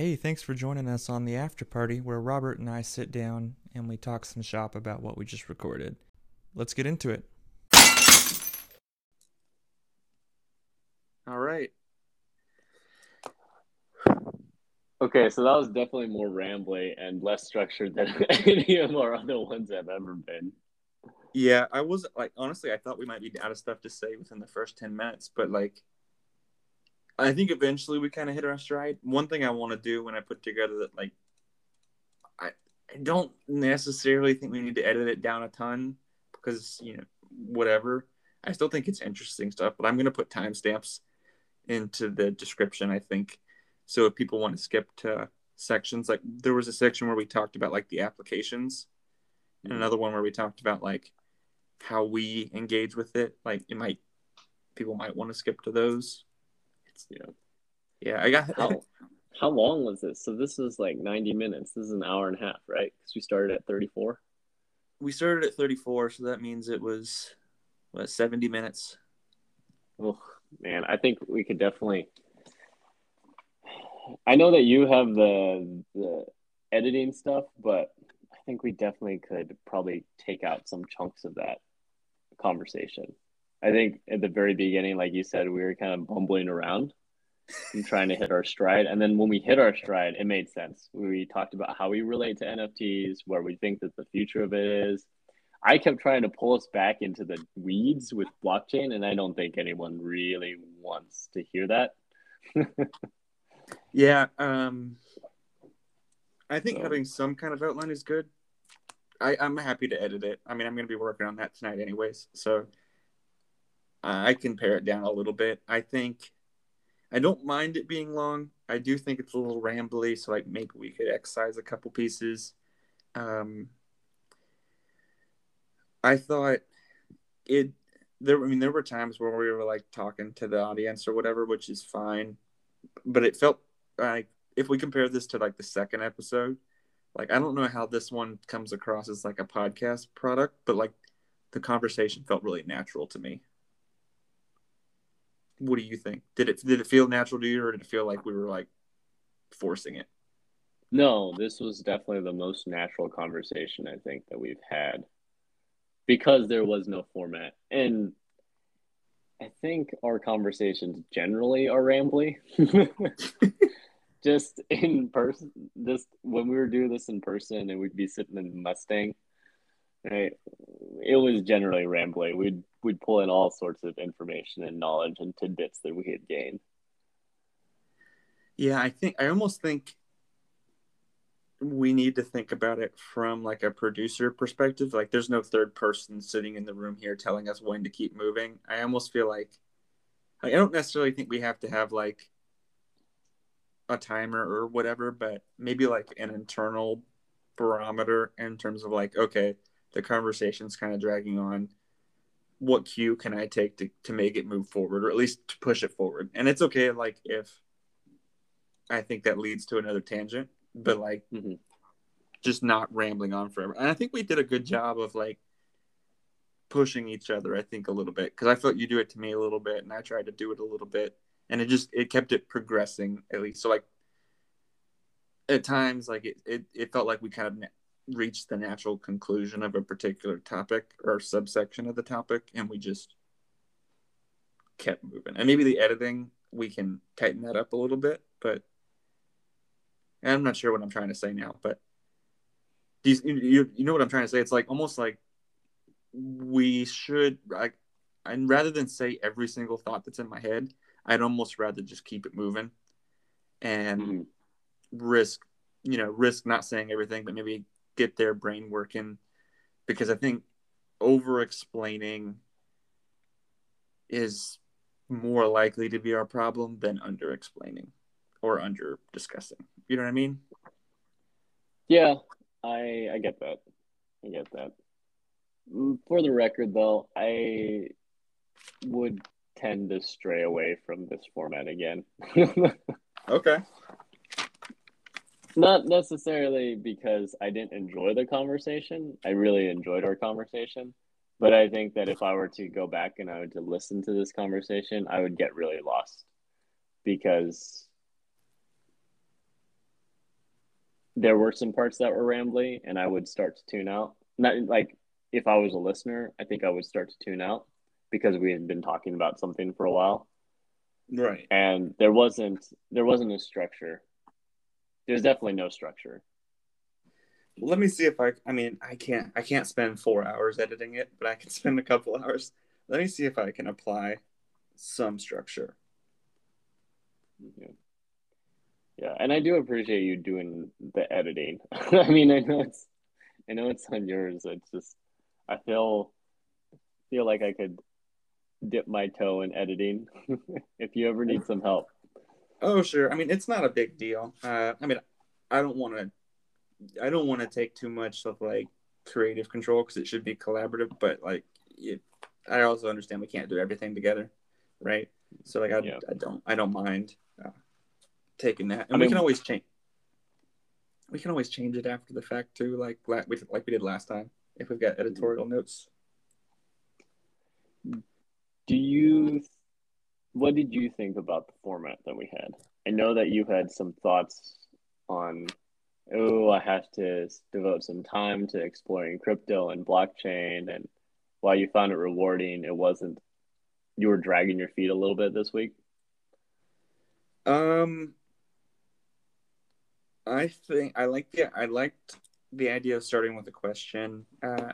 Hey, thanks for joining us on the after party where Robert and I sit down and we talk some shop about what we just recorded. Let's get into it. All right. Okay, so that was definitely more rambly and less structured than any of our other ones have ever been. Yeah, I was like honestly, I thought we might be out of stuff to say within the first ten minutes, but like, I think eventually we kind of hit our stride. One thing I want to do when I put together that like, I I don't necessarily think we need to edit it down a ton because you know whatever. I still think it's interesting stuff, but I'm gonna put timestamps into the description. I think so if people want to skip to sections, like there was a section where we talked about like the applications, and mm. another one where we talked about like how we engage with it. Like it might people might want to skip to those. Know, Yeah, I got how how long was this? So this was like ninety minutes. This is an hour and a half, right? Because we started at thirty four. we started at 34, so that means it was what 70 minutes. Oh man, I think we could definitely. I know that you have the the editing stuff, but I think we definitely could probably take out some chunks of that conversation. I think at the very beginning, like you said, we were kind of bumbling around and trying to hit our stride. And then when we hit our stride, it made sense. We talked about how we relate to NFTs, where we think that the future of it is. I kept trying to pull us back into the weeds with blockchain, and I don't think anyone really wants to hear that. Yeah, um I think So- having some kind of outline is good. I, I'm happy to edit it. I mean, I'm going to be working on that tonight, anyways. So I can pare it down a little bit. I think I don't mind it being long. I do think it's a little rambly, so like maybe we could excise a couple pieces. Um, I thought it there. I mean, there were times where we were like talking to the audience or whatever, which is fine, but it felt like if we compare this to like the second episode, like I don't know how this one comes across as like a podcast product, but like the conversation felt really natural to me. What do you think? Did it did it feel natural to you, or did it feel like we were like forcing it? No, this was definitely the most natural conversation I think that we've had because there was no format. And I think our conversations generally are rambly. just in person, just when we were doing this in person and we'd be sitting in Mustang, right? It was generally rambly. We'd we'd pull in all sorts of information and knowledge and tidbits that we had gained. Yeah, I think I almost think we need to think about it from like a producer perspective. Like there's no third person sitting in the room here telling us when to keep moving. I almost feel like I don't necessarily think we have to have like a timer or whatever, but maybe like an internal barometer in terms of like, okay, the conversation's kind of dragging on. What cue can I take to, to make it move forward or at least to push it forward? And it's okay like if I think that leads to another tangent, but like Mhm. just not rambling on forever. And I think we did a good job of like pushing each other. I think a little bit because I felt you do it to me a little bit, and I tried to do it a little bit, and it just it kept it progressing at least. So like at times, like it it, it felt like we kind of reached the natural conclusion of a particular topic or subsection of the topic, and we just kept moving. And maybe the editing we can tighten that up a little bit, but I'm not sure what I'm trying to say now, but you, you you know what I'm trying to say? It's like almost like we should like, and rather than say every single thought that's in my head, I'd almost rather just keep it moving and Mhm. risk, you know, risk not saying everything, but maybe get their brain working because I think over explaining is more likely to be our problem than under explaining or under discussing. You know what I mean? Yeah, I I get that. I get that. Mm, For the record, though, I would tend to stray away from this format again. Okay. Not necessarily because I didn't enjoy the conversation. I really enjoyed our conversation. But I think that if I were to go back and I were to listen to this conversation, I would get really lost because there were some parts that were rambly, and I would start to tune out. Not like if I was a listener, I think I would start to tune out because we had been talking about something for a while, Right. and there wasn't there wasn't a structure. There's definitely no structure. Let me see if I. I mean, I can't. I can't spend four hours editing it, but I can spend a couple hours. Let me see if I can apply some structure. Yeah. Yeah, and I do appreciate you doing the editing. I mean, I know it's I know it's on yours. It's just I feel feel like I could dip my toe in editing if you ever need some help. Oh, sure. I mean, it's not a big deal. Uh, I mean, I don't want to. I don't want to take too much of like creative control because it should be collaborative. But like, it, I also understand we can't do everything together, right? So like, I, Yeah. I don't. I don't mind uh, taking that, and I we mean- can always change. We can always change it after the fact too, like we- like we did last time. If we've got editorial notes. Do you what did you think about the format that we had? I know that you had some thoughts on oh, I have to devote some time to exploring crypto and blockchain and while you found it rewarding, it wasn't you were dragging your feet a little bit this week. Um, I think I like the I liked the idea of starting with a question. Uh,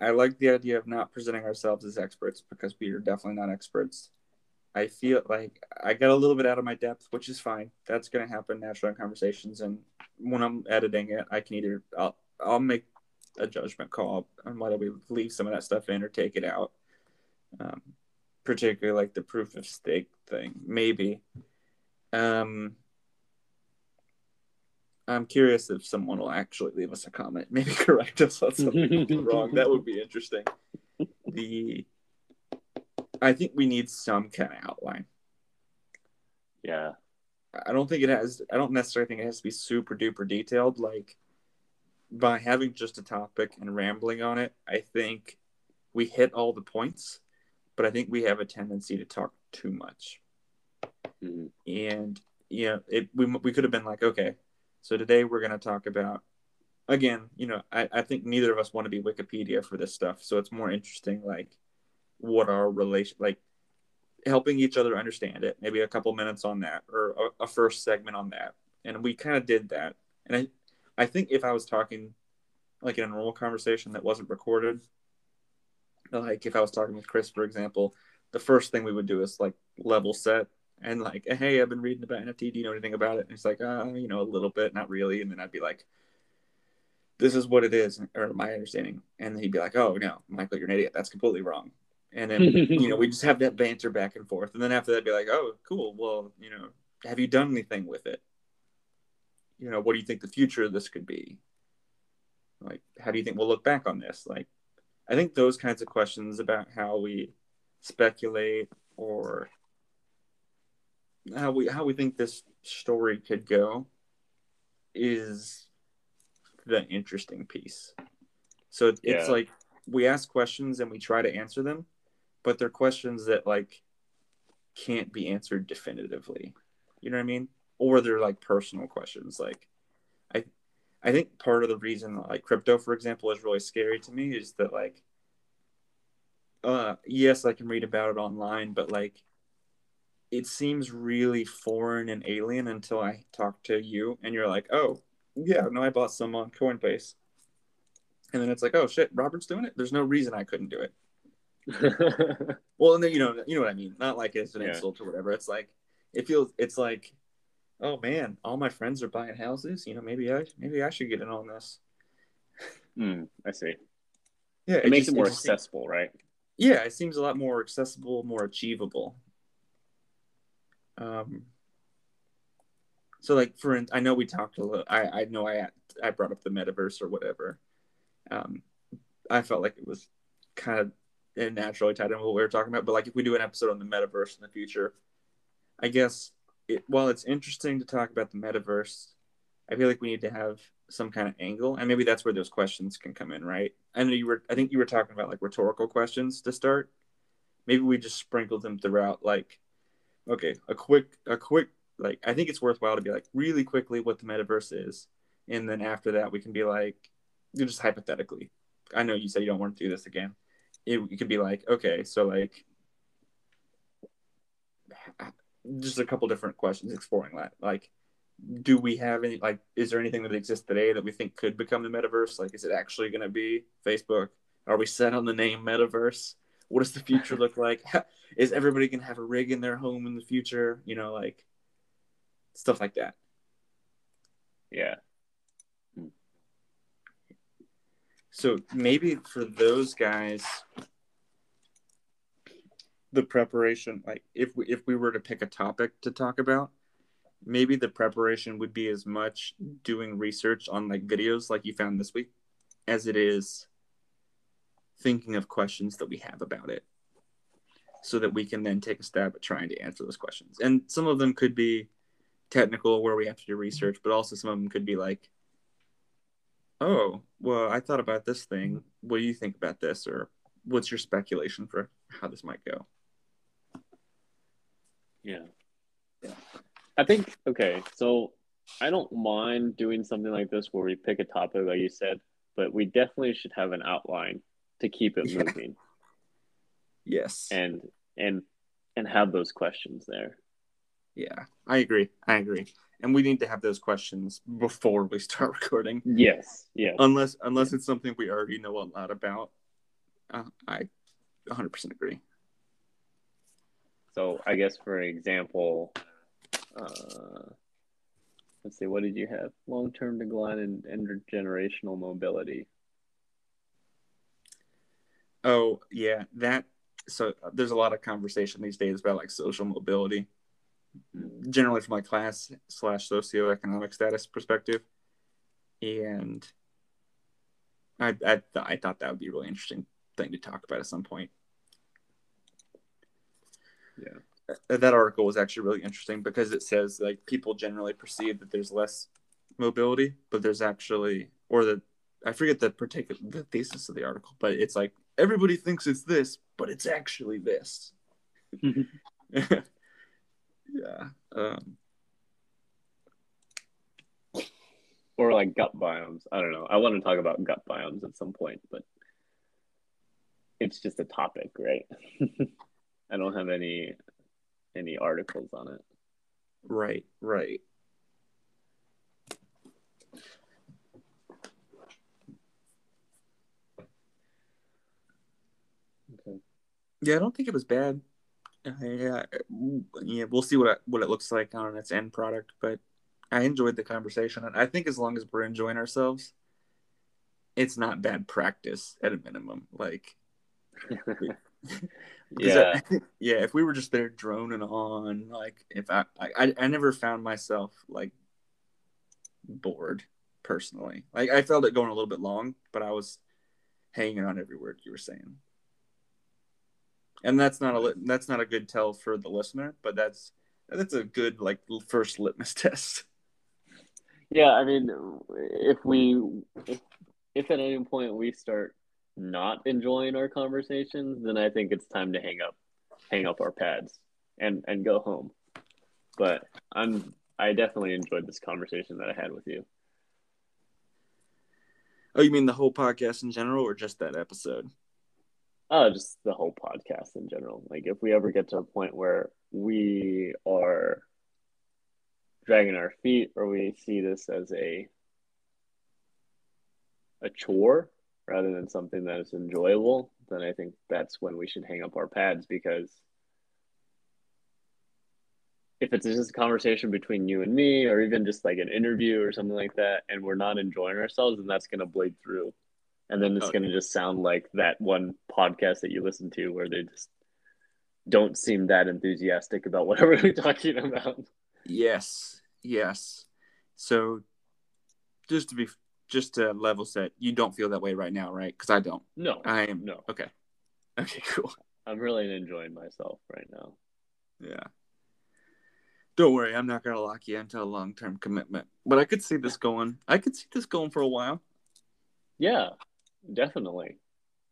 I like the idea of not presenting ourselves as experts because we are definitely not experts. I feel like I got a little bit out of my depth, which is fine. That's going to happen naturally in conversations, and when I'm editing it, I can either I'll I'll make a judgment call on whether we leave some of that stuff in or take it out. Um, particularly like the proof of stake thing, maybe. Um, I'm curious if someone will actually leave us a comment, maybe correct us on something wrong. That would be interesting. The I think we need some kind of outline. Yeah. I don't think it has. I don't necessarily think it has to be super duper detailed. Like by having just a topic and rambling on it, I think we hit all the points, but I think we have a tendency to talk too much. Mhm. and you know it we, we could have been like okay so today we're going to talk about again you know I, I think neither of us want to be wikipedia for this stuff. So it's more interesting like what our relation like helping each other understand it. Maybe a couple minutes on that or a, a first segment on that. And we kind of did that. And i i think if i was talking like in a normal conversation that wasn't recorded like if i was talking with chris for example the first thing we would do is like level set and like, hey, I've been reading about NFT. Do you know anything about it? And it's like, uh, you know, a little bit, not really. And then I'd be like, this is what it is, or my understanding. And he'd be like, oh no, Michael, you're an idiot. That's completely wrong. And then you know, we just have that banter back and forth. And then after that, be like, oh, cool. Well, you know, have you done anything with it? You know, what do you think the future of this could be? Like, how do you think we'll look back on this? Like, I think those kinds of questions about how we speculate or how we how we think this story could go is the interesting piece. So it's Yeah. like we ask questions and we try to answer them, but they're questions that like can't be answered definitively. You know what I mean? Or they're like personal questions. Like I I think part of the reason like crypto, for example, is really scary to me is that like uh yes, I can read about it online, but like it seems really foreign and alien until I talk to you and you're like, oh, yeah, no, I bought some on Coinbase. And then it's like, oh shit, Robert's doing it. There's no reason I couldn't do it. Well, and then you know, you know what I mean. Not like it's an Yeah. insult or whatever. It's like it feels. It's like, oh man, all my friends are buying houses. You know, maybe I maybe I should get in on this. Hmm, I see. Yeah, It, makes just- it more seems- accessible, right? yeah, it seems a lot more accessible, more achievable. Um. So, like for, I know we talked a little. I I know I I brought up the metaverse or whatever. Um, I felt like it was kind of naturally tied in what we were talking about. But like, if we do an episode on the metaverse in the future, I guess it, while it's interesting to talk about the metaverse, I feel like we need to have some kind of angle, and maybe that's where those questions can come in, right? I know you were. I think you were talking about like rhetorical questions to start. Maybe we just sprinkled them throughout, like, okay, a quick, a quick like I think it's worthwhile to be like really quickly what the metaverse is, and then after that we can be like, just hypothetically. I know you said you don't want to do this again. It, it could be like, okay, so like, just a couple different questions exploring that. Like, do we have any like? Is there anything that exists today that we think could become the metaverse? Like, is it actually going to be Facebook? Are we set on the name metaverse? What does the future look like? Is everybody going to have a rig in their home in the future? You know, like stuff like that. Yeah. So maybe for those guys, the preparation, like if we if we were to pick a topic to talk about, maybe the preparation would be as much doing research on like videos like you found this week, as it is thinking of questions that we have about it, so that we can then take a stab at trying to answer those questions. And some of them could be technical where we have to do research, but also some of them could be like, oh, well, I thought about this thing. What do you think about this? Or what's your speculation for how this might go? Yeah. Yeah. I think, okay, so I don't mind doing something like this where we pick a topic, like you said, but we definitely should have an outline to keep it Yeah. moving Yes. and and and have those questions there. Yeah, I agree. I agree. And we need to have those questions before we start recording. Yes, yes. Unless unless it's something we already know a lot about. Uh, I 100% agree. So I guess for an example, uh, let's see, what did you have? Long-term decline and intergenerational mobility. Oh, yeah, that so uh, there's a lot of conversation these days about like social mobility. Generally from like class slash socioeconomic status perspective. And I I, th- I thought that would be a really interesting thing to talk about at some point. Yeah. Uh, that article was actually really interesting because it says like people generally perceive that there's less mobility, but there's actually or the I forget the particular the thesis of the article, but it's like everybody thinks it's this, but it's actually this. yeah. Um, Or like gut biomes. I don't know. I want to talk about gut biomes at some point, but it's just a topic, right? I don't have any any articles on it. right, right. Okay. Yeah, I don't think it was bad. Uh, yeah, yeah, we'll see what it, what it looks like on its end product, but I enjoyed the conversation, and I think as long as we're enjoying ourselves, it's not bad practice at a minimum. Like, Yeah. I- yeah, if we were just there droning on, like, if I, I, I never found myself like bored personally. Like, I felt it going a little bit long, but I was hanging on every word you were saying. And that's not a that's not a good tell for the listener, but that's that's a good like first litmus test. Yeah, I mean, if we, if, if at any point we start not enjoying our conversations, then I think it's time to hang up, hang up our pads, and and go home. But I'm, I definitely enjoyed this conversation that I had with you. Oh, you mean the whole podcast in general, or just that episode? Oh, just the whole podcast in general. Like, if we ever get to a point where we are dragging our feet, or we see this as a a chore rather than something that is enjoyable, then I think that's when we should hang up our pads because if it's just a conversation between you and me, or even just like an interview or something like that, and we're not enjoying ourselves, then that's going to bleed through. And then it's Oh, going to just sound like that one podcast that you listen to where they just don't seem that enthusiastic about whatever they're talking about. Yes, yes. So, just to be just to level set, you don't feel that way right now, right? Because I don't. No, I am. no. Okay. Okay. Cool. I'm really enjoying myself right now. Yeah. Don't worry, I'm not gonna lock you into a long term commitment. But I could see this going. I could see this going for a while. Yeah, definitely,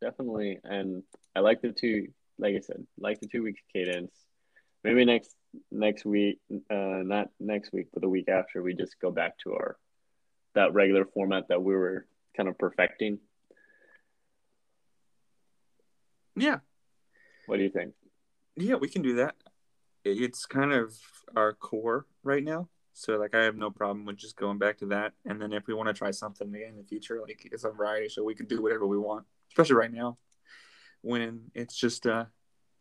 definitely. And I like the two, like I said, like the two week cadence. Maybe next next week, uh, not next week, but the week after, we just go back to our that regular format that we were kind of perfecting. Yeah. What do you think? Yeah, we can do that. It's kind of our core right now. So like I have no problem with just going back to that. And then if we want to try something again in the future, like it's a variety show, we can do whatever we want. Especially right now. When it's just a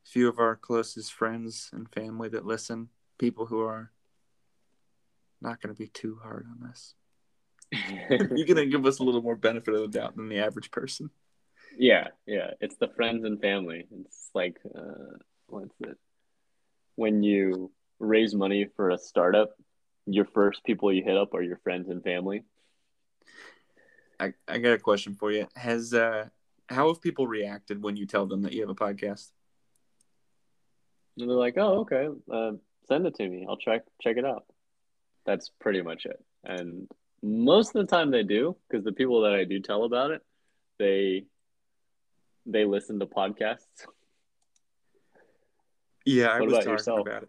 few of our closest friends and family that listen, people who are not gonna be too hard on us. You're gonna give us a little more benefit of the doubt than the average person. Yeah, yeah. It's the friends and family. It's like uh what's it? When you raise money for a startup, your first people you hit up are your friends and family. I, I got a question for you. Has uh how have people reacted when you tell them that you have a podcast? And they're like, "Oh, okay. Uh, send it to me. I'll check check it out." That's pretty much it. And most of the time they do because the people that I do tell about it, they they listen to podcasts. Yeah, I What was about talking yourself? about it.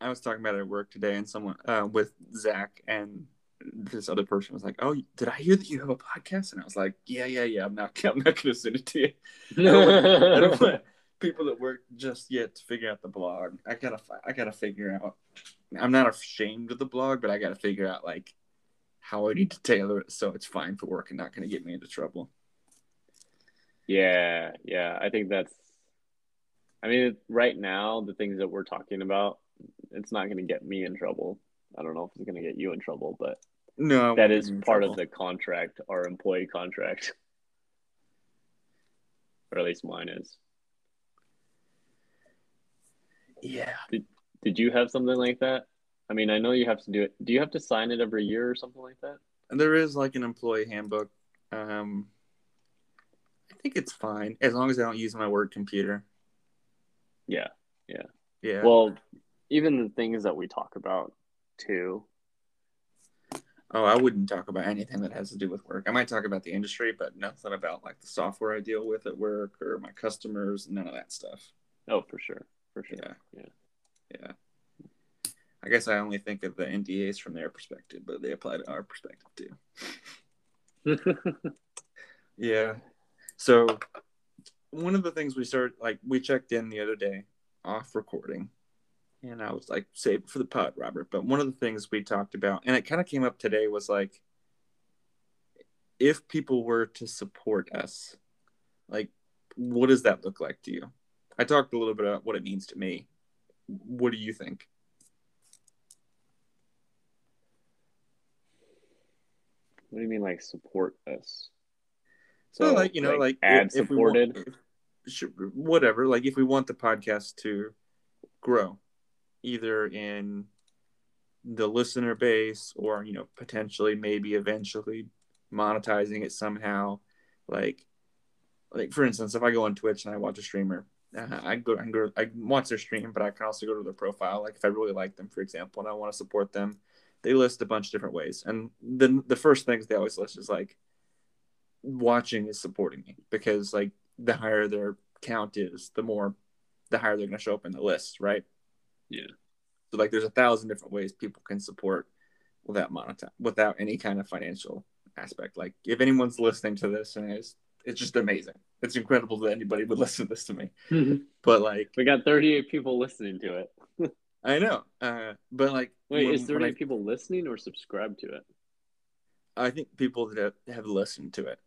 I was talking about it at work today, and someone uh, with Zach and this other person was like, "Oh, did I hear that you have a podcast?" And I was like, "Yeah, yeah, yeah. I'm not. I'm not going to send it to you. I don't, want, I don't want people that work just yet to figure out the blog. I gotta. I gotta figure out. I'm not ashamed of the blog, but I gotta figure out like how I need to tailor it so it's fine for work and not going to get me into trouble. Yeah, yeah. I think that's. I mean, right now, the things that we're talking about, it's not going to get me in trouble. I don't know if it's going to get you in trouble, but No, that is part trouble. of the contract, our employee contract, or at least mine is. Yeah. Did you have something like that? I mean, I know you have to do it. Do you have to sign it every year or something like that? There is like an employee handbook. Um, I think it's fine as long as I don't use my work computer. Yeah, yeah. Yeah. Well, even the things that we talk about too. oh, I wouldn't talk about anything that has to do with work. I might talk about the industry, but nothing about like the software I deal with at work or my customers. None of that stuff. Oh, for sure, for sure. Yeah. Yeah. Yeah. I guess I only think of the NDAs from their perspective, but they apply to our perspective too. Yeah. So one of the things we started like we checked in the other day off recording and I was like, save it for the pod, Robert. But one of the things we talked about, and it kind of came up today, was like if people were to support us, like what does that look like to you? I talked a little bit about what it means to me. What do you think? What do you mean, like support us? So, like you know, like, ad if, if we want- supported. if- whatever. Like if we want the podcast to grow, either in the listener base or you know potentially maybe eventually monetizing it somehow, like like for instance, if I go on Twitch and I watch a streamer, uh, I go I go I watch their stream, but I can also go to their profile. Like if I really like them, for example, and I want to support them, they list a bunch of different ways. And then the first things they always list is like watching is supporting me because like the higher their count is, the more the higher they're going to show up in the list, right? Yeah. So like there's a thousand different ways people can support without monetize without any kind of financial aspect. Like if anyone's listening to this and it's it's just amazing. It's incredible that anybody would listen to this to me. But like we got 38 people listening to it. I know. Uh but like Wait, when- is when 38 I- people listening or subscribed to it? I think people that have, have listened to it.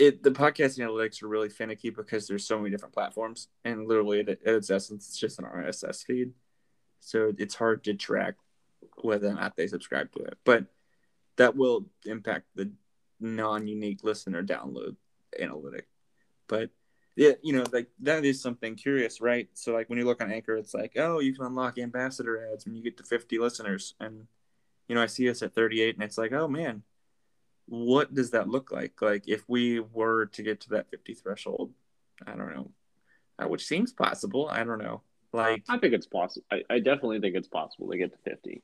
It the podcasting analytics are really finicky because there's so many different platforms, and literally at, at its essence, it's just an RSS feed. So it's hard to track whether or not they subscribe to it. But that will impact the non-unique listener download analytic. But yeah, you know, like that is something curious, right? So like when you look on Anchor, it's like, oh, you can unlock ambassador ads when you get to 50 listeners, and you know, I see us at 38 and it's like, oh man, what does that look like? Like if we were to get to that 50 threshold, I don't know, uh, which seems possible. I don't know. Like, I think it's possible. I, I definitely think it's possible to get to 50.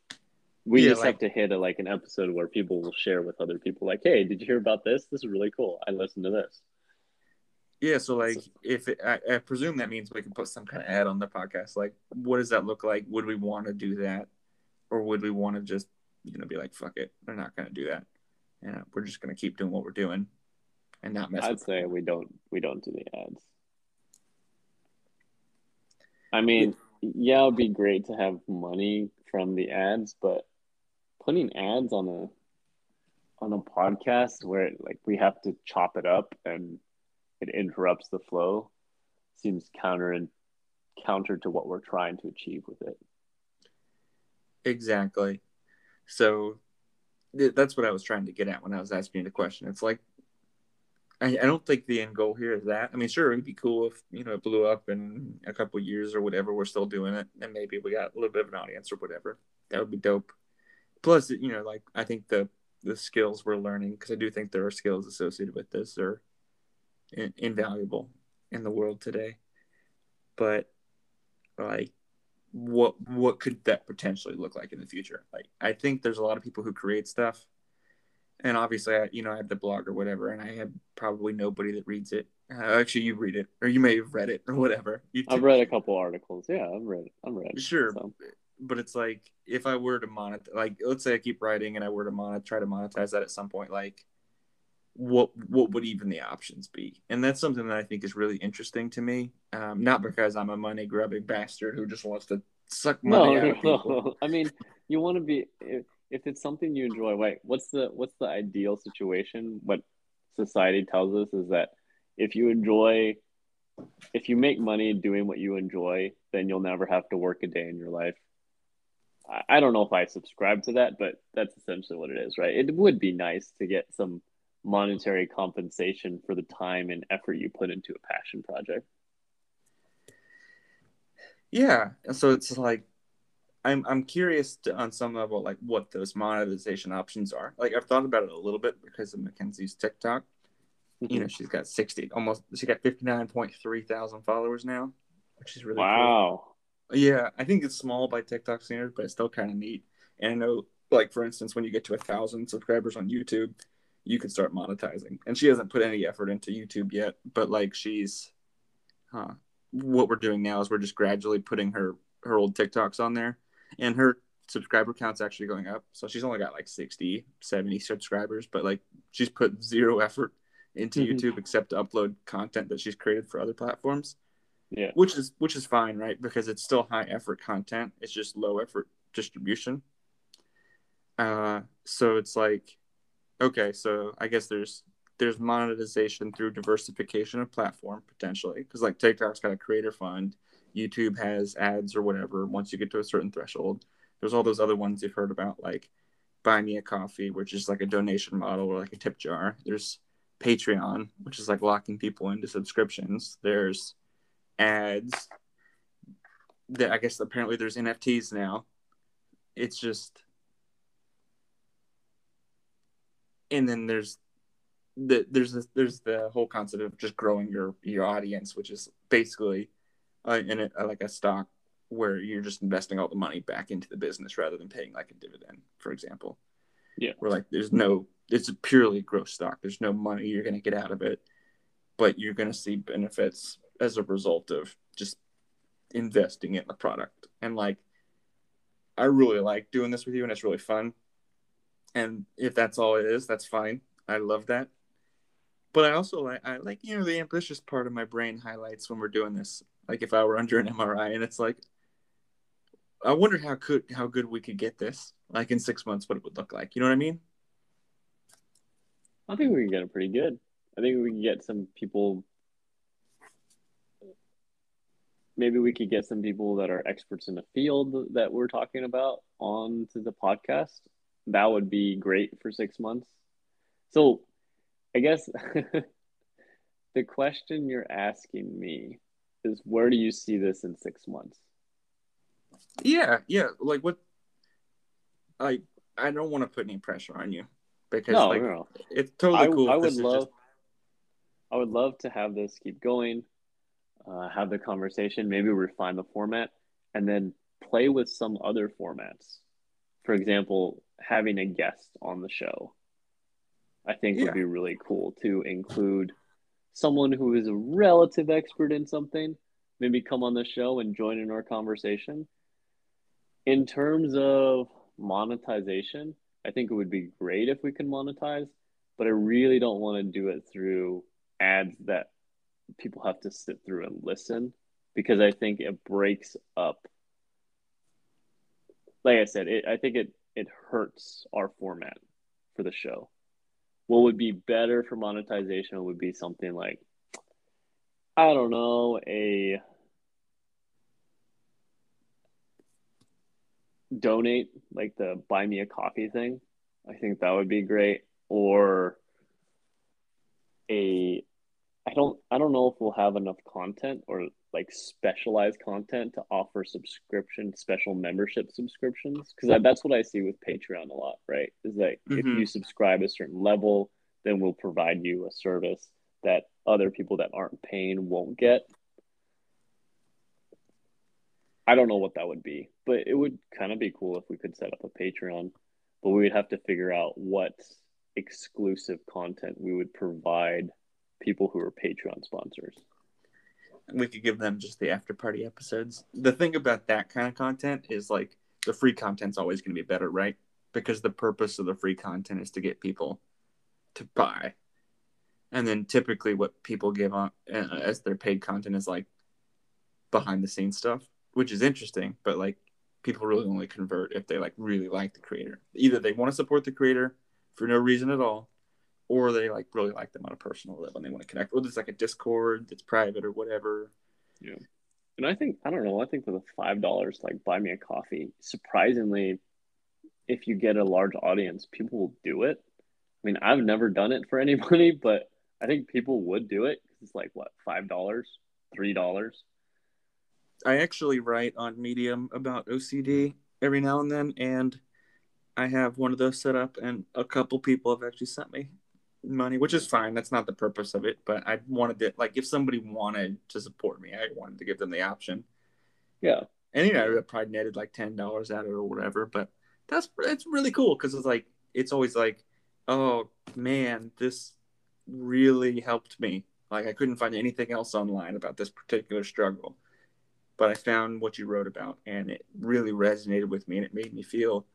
We Yeah, just like- have to hit a, like an episode where people will share with other people, like, "Hey, did you hear about this? This is really cool. I listened to this." Yeah, so like if it, I, I presume that means we can put some kind of ad on the podcast. Like, what does that look like? Would we want to do that, or would we want to just you know be like, fuck it, we're not going to do that, and we're just going to keep doing what we're doing, and not mess. I'd with say we don't we don't do the ads. I mean, yeah, it'd be great to have money from the ads, but putting ads on a on a podcast where like we have to chop it up and it interrupts the flow seems counter and counter to what we're trying to achieve with it. Exactly. So that's what I was trying to get at when I was asking the question. It's like I, I don't think the end goal here is that. I mean, sure, it'd be cool if you know it blew up in a couple years or whatever. We're still doing it, and maybe we got a little bit of an audience or whatever. That would be dope. Plus, you know, like I think the the skills we're learning because I do think there are skills associated with this are in, invaluable in the world today. But like, what what could that potentially look like in the future? Like, I think there's a lot of people who create stuff, and obviously, I, you know, I have the blog or whatever, and I have probably nobody that reads it. Uh, actually, you read it, or you may have read it, or whatever. You I've read a couple articles. Yeah, I've read. I'm read. Sure, so. but it's like if I were to monetize, like let's say I keep writing and I were to monet, try to monetize that at some point, like what what would even the options be? And that's something that I think is really interesting to me. Um, not because I'm a money grubbing bastard who just wants to suck money no, out of no, people. no. I mean, you want to be if, if it's something you enjoy. Wait, what's the what's the ideal situation? What society tells us is that if you enjoy, if you make money doing what you enjoy, then you'll never have to work a day in your life. I, I don't know if I subscribe to that, but that's essentially what it is, right? It would be nice to get some monetary compensation for the time and effort you put into a passion project. Yeah, so it's like I'm I'm curious to, on some level like what those monetization options are. Like I've thought about it a little bit because of Mackenzie's TikTok. You mm-hmm. know, she's got sixty almost she got fifty nine point three thousand followers now, which is really wow. Cool. Yeah, I think it's small by TikTok standards, but it's still kind of neat. And I know, like for instance, when you get to a thousand subscribers on YouTube, you could start monetizing. And she hasn't put any effort into YouTube yet, but like she's, huh? What we're doing now is we're just gradually putting her her old TikToks on there, and her subscriber count's actually going up. So she's only got like 60, 70 subscribers, but like she's put zero effort into mm-hmm. YouTube except to upload content that she's created for other platforms. Yeah. Which is which is fine, right? Because it's still high effort content. It's just low effort distribution. Uh so it's like okay, so I guess there's there's monetization through diversification of platform potentially because like TikTok's got a creator fund, YouTube has ads or whatever. Once you get to a certain threshold, there's all those other ones you've heard about like Buy Me a Coffee, which is like a donation model or like a tip jar. There's Patreon, which is like locking people into subscriptions. There's ads. That I guess apparently there's NFTs now. It's just and then there's the there's this, there's the whole concept of just growing your your audience, which is basically uh, in a, like a stock where you're just investing all the money back into the business rather than paying like a dividend, for example. Yeah. Where like there's no it's a purely growth stock. There's no money you're gonna get out of it, but you're gonna see benefits as a result of just investing in the product. And like I really like doing this with you and it's really fun. And if that's all it is, that's fine. I love that. But I also like I like you know the ambitious part of my brain highlights when we're doing this. Like if I were under an MRI and it's like I wonder how could how good we could get this. Like in six months, what it would look like. You know what I mean? I think we can get it pretty good. I think we can get some people. Maybe we could get some people that are experts in the field that we're talking about onto the podcast that would be great for six months. So, I guess the question you're asking me is where do you see this in six months? Yeah, yeah. Like what? I I don't want to put any pressure on you because no, like no. it's totally cool. I, I would love. Just... I would love to have this keep going, uh, have the conversation, maybe refine the format, and then play with some other formats. For example, having a guest on the show, I think yeah. would be really cool to include someone who is a relative expert in something, maybe come on the show and join in our conversation. In terms of monetization, I think it would be great if we could monetize, but I really don't want to do it through ads that people have to sit through and listen because I think it breaks up. Like I said, it, I think it it hurts our format for the show. What would be better for monetization would be something like, I don't know, a donate like the buy me a coffee thing. I think that would be great. Or a I don't I don't know if we'll have enough content or like specialized content to offer subscription special membership subscriptions because that's what I see with Patreon a lot, right? Is that mm-hmm. if you subscribe a certain level, then we'll provide you a service that other people that aren't paying won't get. I don't know what that would be, but it would kind of be cool if we could set up a Patreon, but we would have to figure out what exclusive content we would provide people who are Patreon sponsors. We could give them just the after party episodes. The thing about that kind of content is like the free content's always going to be better, right? Because the purpose of the free content is to get people to buy. And then typically what people give on uh, as their paid content is like behind the scenes stuff, which is interesting, but like people really only convert if they like really like the creator. Either they want to support the creator for no reason at all, or they like really like them on a personal level and they want to connect. Or there's like a Discord that's private or whatever. Yeah. And I think I don't know, I think for the five dollars like buy me a coffee, surprisingly, if you get a large audience, people will do it. I mean, I've never done it for anybody, but I think people would do it. It's like what, five dollars, three dollars. I actually write on Medium about OCD mm-hmm. every now and then, and I have one of those set up, and a couple people have actually sent me money, which is fine. That's not the purpose of it, but I wanted to like if somebody wanted to support me, I wanted to give them the option. Yeah, and you know, I probably netted like ten dollars out of it or whatever, but that's it's really cool because it's like it's always like, oh man, this really helped me. Like I couldn't find anything else online about this particular struggle, but I found what you wrote about, and it really resonated with me, and it made me feel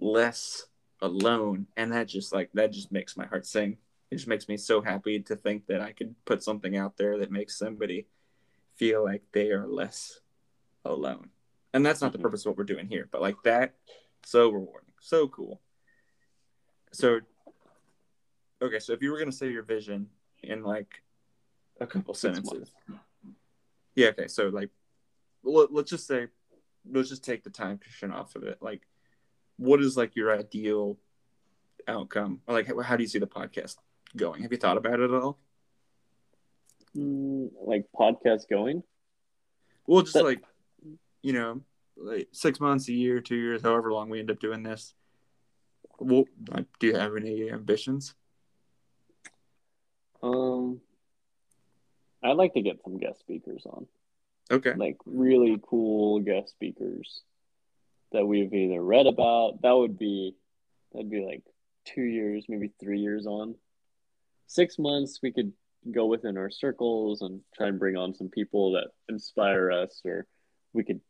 less alone. And that just like that just makes my heart sing. It just makes me so happy to think that i could put something out there that makes somebody feel like they are less alone. And that's not mm-hmm. the purpose of what we're doing here but like that so rewarding so cool. So okay so if you were going to say your vision in like a couple sentences. Yeah okay so like let's just say let's just take the time cushion off of it. Like what is like your ideal outcome? Or like, how, how do you see the podcast going? Have you thought about it at all? Mm, like podcast going? Well, just that... like you know, like six months, a year, two years, however long we end up doing this. Well, like, do you have any ambitions? Um, I'd like to get some guest speakers on. Okay. Like really cool guest speakers that we've either read about. That would be that'd be like two years, maybe three years on. Six months we could go within our circles and try and bring on some people that inspire us or we could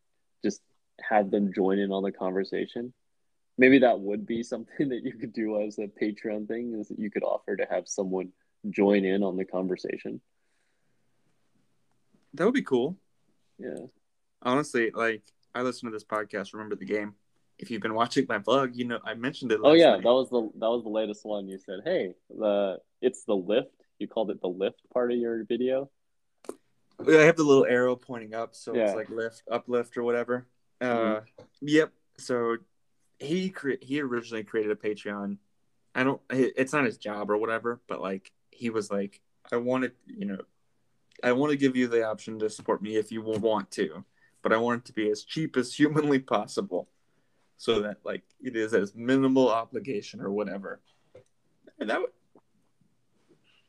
just have them join in on the conversation. Maybe that would be something that you could do as a Patreon thing is that you could offer to have someone join in on the conversation. That would be cool. Yeah. Honestly, like I listen to this podcast. Remember the game. If you've been watching my vlog, you know I mentioned it. oh yeah, night. that was the that was the latest one. You said, "Hey, the it's the lift." You called it the lift part of your video. I have the little arrow pointing up, so yeah. it's like lift, uplift, or whatever. Mm-hmm. Uh, yep. So he cre- he originally created a Patreon. I don't. It's not his job or whatever, but like he was like, I want to, you know, I want to give you the option to support me if you want to but I want it to be as cheap as humanly possible so that like it is as minimal obligation or whatever. And that would,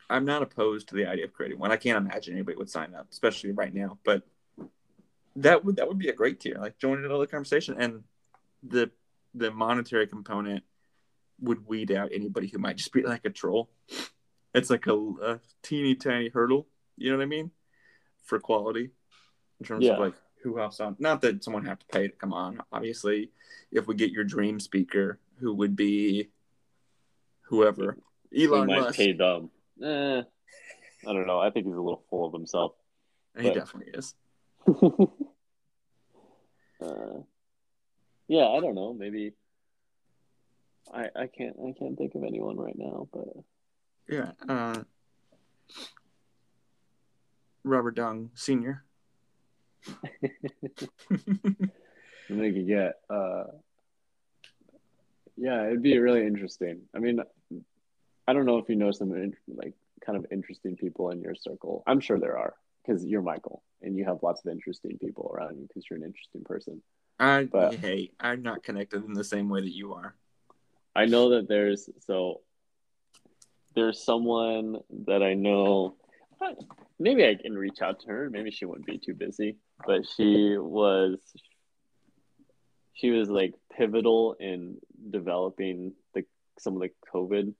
I'm not opposed to the idea of creating one. I can't imagine anybody would sign up, especially right now. But that would that would be a great tier. Like join another conversation, and the the monetary component would weed out anybody who might just be like a troll. It's like a, a teeny tiny hurdle. You know what I mean? For quality, in terms Yeah. of like who else on. Not that someone have to pay to come on. Obviously, if we get your dream speaker, who would be whoever, We Elon might Musk. pay them. Eh, I don't know. I think he's a little full of himself. he but- definitely is. uh, yeah, I don't know. Maybe I I can't I can't think of anyone right now, but Yeah. Uh, Robert Dung Senior. And they could get uh yeah it'd be really interesting. I mean i don't know if you know some like kind of interesting people in your circle. I'm sure there are because you're michael and you have lots of interesting people around you because you're an interesting person. I But- hey, I'm not connected in the same way that you are. i know that there's so there's someone that i know maybe i can reach out to her. Maybe she wouldn't be too busy but she was she was like pivotal in developing the some of the covid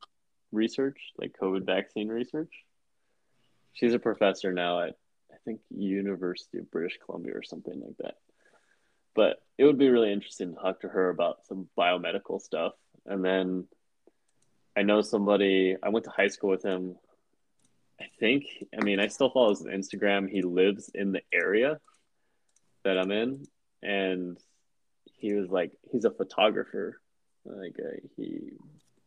research like covid vaccine research. She's a professor now at i think university of british columbia or something like that. But it would be really interesting to talk to her about some biomedical stuff. And then i know somebody i went to high school with him. I think i mean i still follow his instagram. He lives in the area that i'm in and he was like he's a photographer like uh, he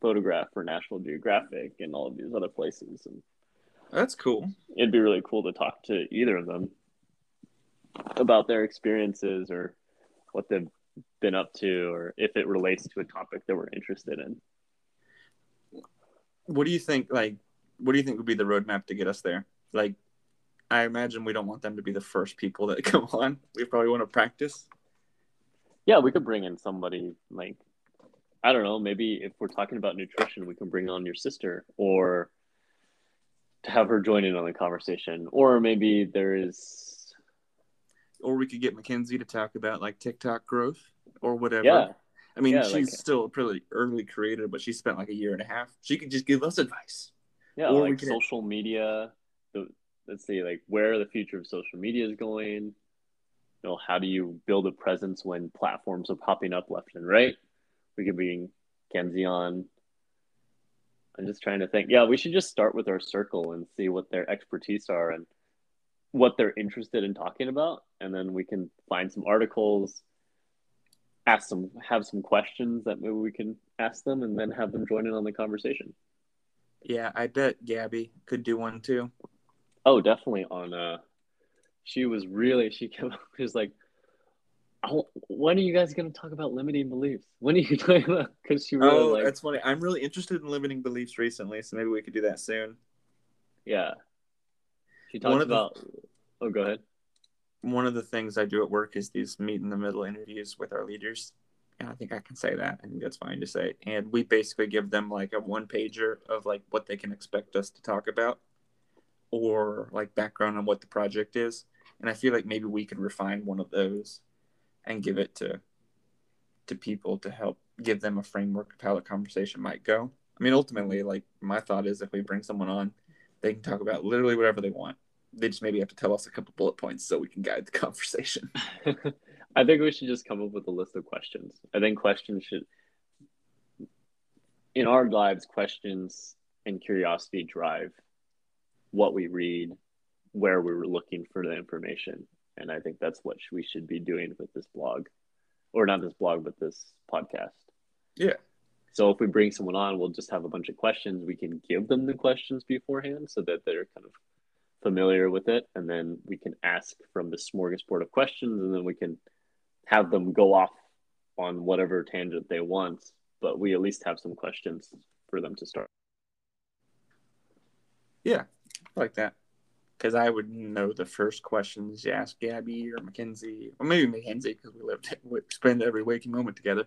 photographed for national geographic and all of these other places and That's cool. it'd be really cool to talk to either of them about their experiences or what they've been up to or if it relates to a topic that we're interested in What do you think? Like, what do you think would be the roadmap to get us there? Like, I imagine we don't want them to be the first people that come on. We probably want to practice. yeah we could bring in somebody like i don't know maybe if we're talking about nutrition we can bring on your sister or to have her join in on the conversation or maybe there is Or we could get Mackenzie to talk about like TikTok growth or whatever. yeah I mean, Yeah, she's like- still a pretty early creator, but she spent like a year and a half. She could just give us advice. Yeah, Or like social media. Let's see, like where the future of social media is going. You know, how do you build a presence when platforms are popping up left and right? We could be Kenzie on. I'm just trying to think. Yeah, we should just start with our circle and see what their expertise are and what they're interested in talking about, and then we can find some articles, ask some, have some questions that maybe we can ask them, and then have them join in on the conversation. Yeah, I bet Gabby could do one too. Oh, definitely on uh she was really she kept she was like when are you guys going to talk about limiting beliefs? When are you talking about cuz she really Oh, like that's funny. I'm really interested in limiting beliefs recently, so maybe we could do that soon. yeah. She talks of the- about Oh, go ahead. One of the things I do at work is these meet in the middle interviews with our leaders. And I think I can say that. I think that's fine to say. And we basically give them like a one pager of like what they can expect us to talk about or like background on what the project is. And I feel like maybe we could refine one of those and give it to to people to help give them a framework of how the conversation might go. I mean, ultimately, like my thought is if we bring someone on, they can talk about literally whatever they want. They just maybe have to tell us a couple bullet points so we can guide the conversation. I think we should just come up with a list of questions. I think questions should in our lives questions and curiosity drive what we read, where we're looking for the information. And I think that's what we should be doing with this blog. Or not this blog, but this podcast. Yeah. So if we bring someone on, we'll just have a bunch of questions. We can give them the questions beforehand so that they're kind of familiar with it. And then we can ask from the smorgasbord of questions and then we can have them go off on whatever tangent they want. But we at least have some questions for them to start. I like that. Because I would know the first questions you ask Gabby or Mackenzie, or maybe Mackenzie, because we lived, we spend every waking moment together.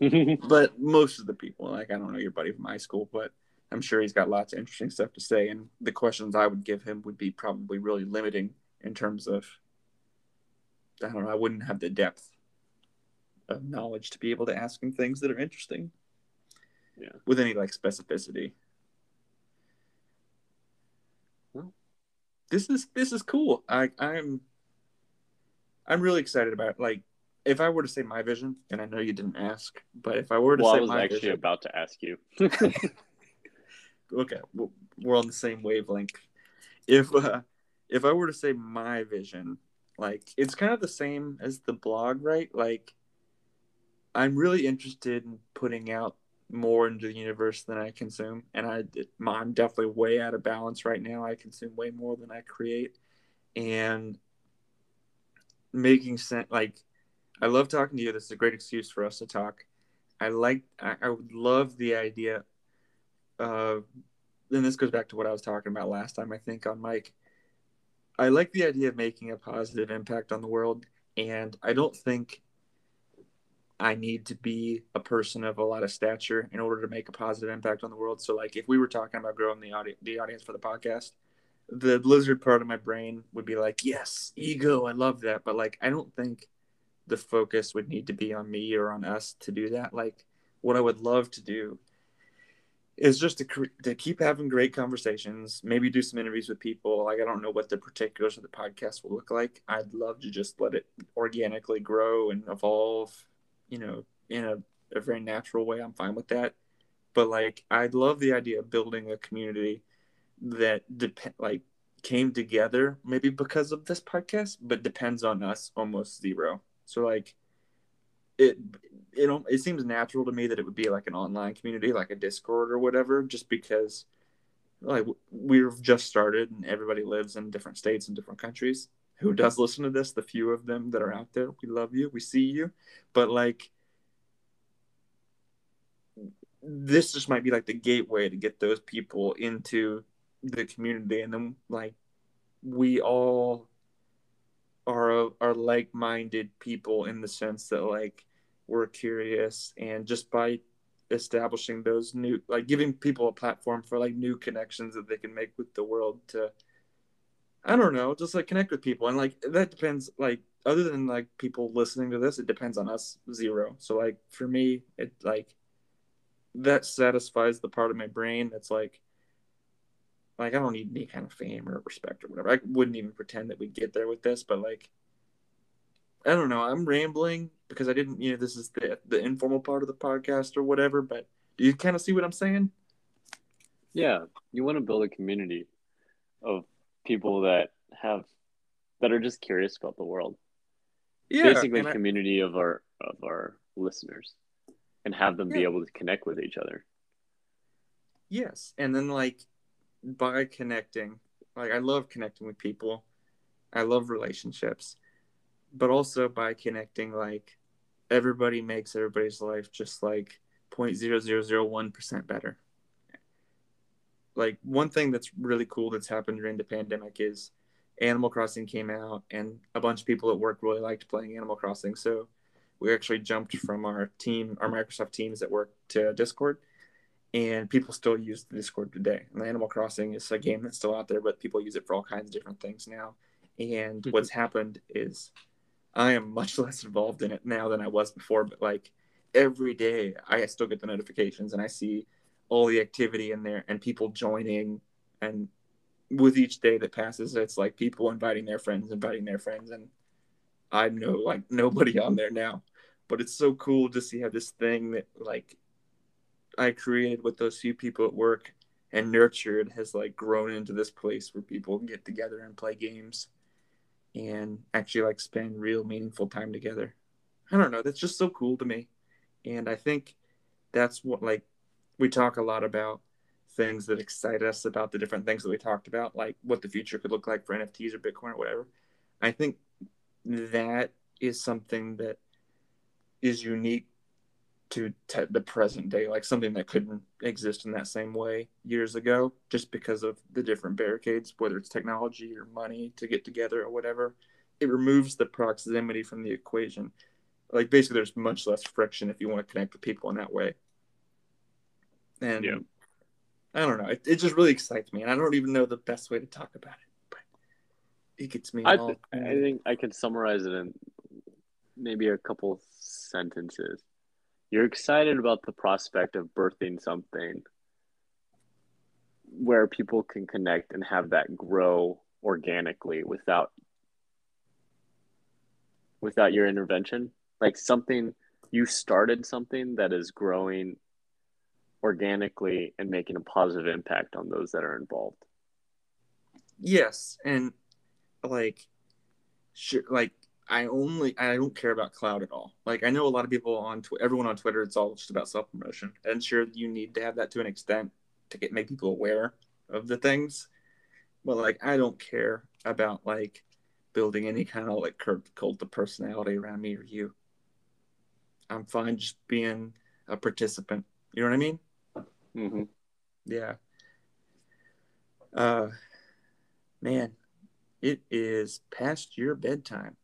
But most of the people, like I don't know your buddy from high school, but I'm sure he's got lots of interesting stuff to say. And the questions I would give him would be probably really limiting in terms of, I don't know, I wouldn't have the depth of knowledge to be able to ask him things that are interesting. Yeah. With any like specificity. This is this is cool. I I'm I'm really excited about it. like if I were to say my vision, and I know you didn't ask, but if I were to well, say I was my actually vision, about to ask you. okay, well, we're on the same wavelength. If uh, if I were to say my vision, like it's kind of the same as the blog, right? Like I'm really interested in putting out more into the universe than I consume, and I I'm definitely way out of balance right now. I consume way more than I create, and making sense. Like I love talking to you. This is a great excuse for us to talk. I like. I, I would love the idea of. And this goes back to what I was talking about last time. I think on Mike. I like the idea of making a positive impact on the world, and I don't think I need to be a person of a lot of stature in order to make a positive impact on the world. So, like, if we were talking about growing the audience, the audience for the podcast, the lizard part of my brain would be like, "Yes, ego, I love that," but like, I don't think the focus would need to be on me or on us to do that. Like, what I would love to do is just to, to keep having great conversations, maybe do some interviews with people. Like, I don't know what the particulars of the podcast will look like. I'd love to just let it organically grow and evolve, you know, in a, a very natural way. I'm fine with that. But like, I'd love the idea of building a community that depend like came together maybe because of this podcast, but depends on us almost zero. So like, it it it seems natural to me that it would be like an online community, like a Discord or whatever, just because like we've just started and everybody lives in different states and different countries. Who does listen to this? The few of them that are out there, we love you, we see you, but like this just might be like the gateway to get those people into the community and then like we all are are like-minded people in the sense that like we're curious and just by establishing those new like giving people a platform for like new connections that they can make with the world to i don't know just like connect with people and like that depends like other than like people listening to this it depends on us zero so like for me it like that satisfies the part of my brain that's like like I don't need any kind of fame or respect or whatever. I wouldn't even pretend that we'd get there with this, but like I don't know. I'm rambling because I didn't, you know, this is the the informal part of the podcast or whatever. But do you kind of see what I'm saying? Yeah, you want to build a community of people that have that are just curious about the world. Yeah, Basically, a and I- community of our of our listeners, and have them be able to connect with each other. Yes, and then like by connecting, like I love connecting with people. I love relationships. But also by connecting like everybody makes everybody's life just like 0.0001% better. Like one thing that's really cool that's happened during the pandemic is Animal Crossing came out and a bunch of people at work really liked playing Animal Crossing. So we actually jumped from our team, our Microsoft teams at work to Discord and people still use the Discord today. And Animal Crossing is a game that's still out there, but people use it for all kinds of different things now. And mm-hmm. what's happened is I am much less involved in it now than I was before, but like every day I still get the notifications and I see all the activity in there and people joining and with each day that passes it's like people inviting their friends inviting their friends and i know like nobody on there now but it's so cool to see how this thing that like I created with those few people at work and nurtured has like grown into this place where people get together and play games and actually like spend real meaningful time together. I don't know, that's just so cool to me. And I think that's what like we talk a lot about things that excite us about the different things that we talked about, like what the future could look like for NFTs or Bitcoin or whatever. I think that is something that is unique to te- the present day, like something that couldn't exist in that same way years ago, just because of the different barricades, whether it's technology or money to get together or whatever. It removes the proximity from the equation. Like basically, there's much less friction if you want to connect with people in that way. And Yeah. I don't know, it, it just really excites me, and I don't even know the best way to talk about it, but it gets me I, th- I think I could summarize it in maybe a couple sentences. You're excited about the prospect of birthing something where people can connect and have that grow organically without without your intervention like something you started something that is growing organically and making a positive impact on those that are involved Yes, and like, sure, like I only I don't care about cloud at all. Like I know a lot of people on Tw- everyone on Twitter, it's all just about self promotion, and sure you need to have that to an extent to get make people aware of the things, but like I don't care about like building any kind of like cult of personality around me or you. I'm fine just being a participant. You know what I mean? Mm-hmm. Yeah. Uh, man, it is past your bedtime.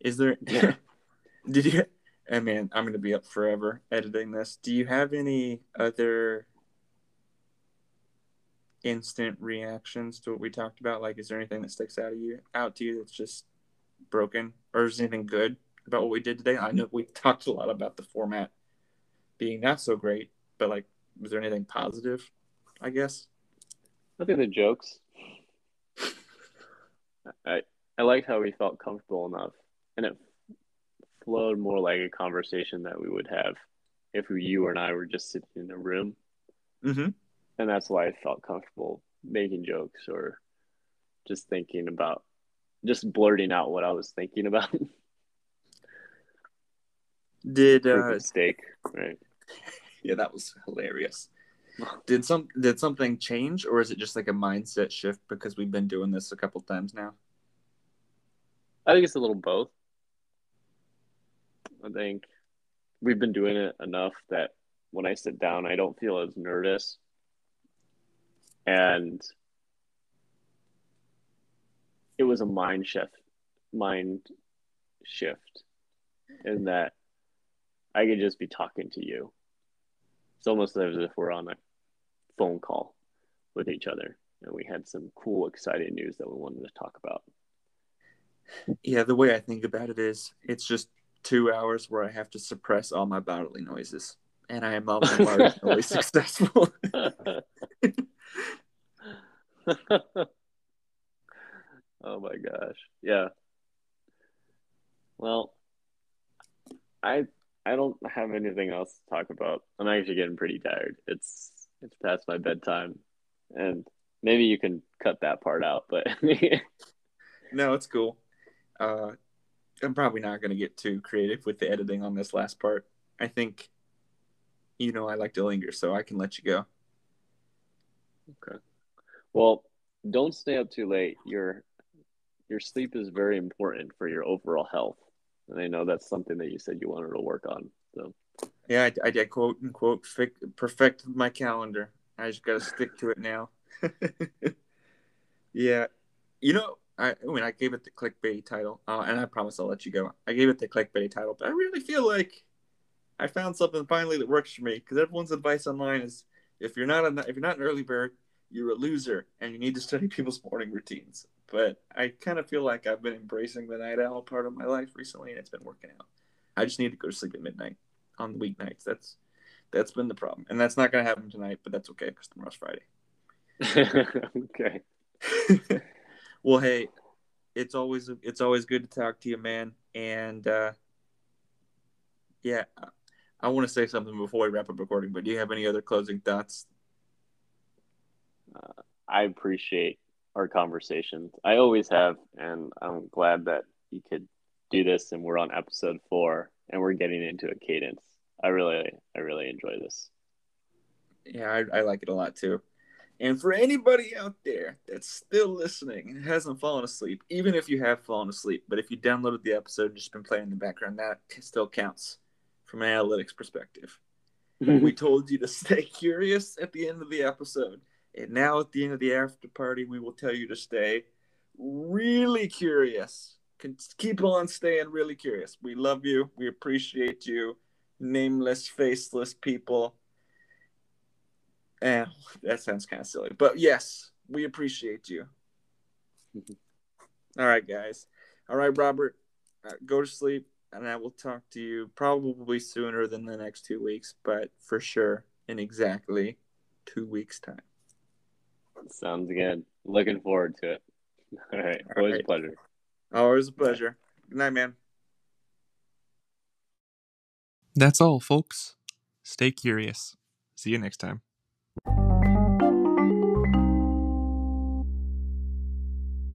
Is there? Yeah. did you? And man, I'm gonna be up forever editing this. Do you have any other instant reactions to what we talked about? Like, is there anything that sticks out of you out to you that's just broken, or is there anything good about what we did today? I know we talked a lot about the format being not so great, but like, was there anything positive? I guess. I think the jokes. I I liked how we felt comfortable enough, and it flowed more like a conversation that we would have if you and I were just sitting in a room, Mm-hmm. and that's why I felt comfortable making jokes or just thinking about, just blurting out what I was thinking about. Did uh, mistake, right? yeah, that was hilarious. Did some did something change, or is it just like a mindset shift because we've been doing this a couple times now? I think it's a little both. I think we've been doing it enough that when I sit down, I don't feel as nervous. And it was a mind shift, mind shift in that I could just be talking to you. It's almost as if we're on a phone call with each other and we had some cool, exciting news that we wanted to talk about. Yeah, the way I think about it is, it's just two hours where I have to suppress all my bodily noises, and I am almost marginally successful. oh my gosh. Yeah. Well, I I don't have anything else to talk about. I'm actually getting pretty tired. It's it's past my bedtime. And maybe you can cut that part out, but no, it's cool. Uh, I'm probably not going to get too creative with the editing on this last part. I think, you know, I like to linger, so I can let you go. Okay. Well, don't stay up too late. Your your sleep is very important for your overall health, and I know that's something that you said you wanted to work on. So Yeah, I, I, I quote unquote perfect my calendar. I just got to stick to it now. yeah, you know, I, I mean, I gave it the clickbait title, uh, and I promise I'll let you go. I gave it the clickbait title, but I really feel like I found something finally that works for me because everyone's advice online is if you're not a, if you're not an early bird, you're a loser, and you need to study people's morning routines. But I kind of feel like I've been embracing the night owl part of my life recently, and it's been working out. I just need to go to sleep at midnight on the weeknights. That's that's been the problem, and that's not going to happen tonight. But that's okay because tomorrow's Friday. okay. well, hey, it's always it's always good to talk to you, man. And uh, yeah, I want to say something before we wrap up recording. But do you have any other closing thoughts? Uh, I appreciate our conversations. I always have, and I'm glad that you could do this. And we're on episode four, and we're getting into a cadence. I really, I really enjoy this. Yeah, I, I like it a lot too. And for anybody out there that's still listening and hasn't fallen asleep, even if you have fallen asleep, but if you downloaded the episode and just been playing in the background, that still counts from an analytics perspective. we told you to stay curious at the end of the episode. And now at the end of the after party, we will tell you to stay really curious. Keep on staying really curious. We love you. We appreciate you. Nameless, faceless people Eh, that sounds kind of silly, but yes, we appreciate you. All right, guys. All right, Robert, uh, go to sleep, and I will talk to you probably sooner than the next two weeks, but for sure in exactly two weeks' time. Sounds good. Looking forward to it. All right. All Always right. a pleasure. Always a pleasure. Good night, man. That's all, folks. Stay curious. See you next time.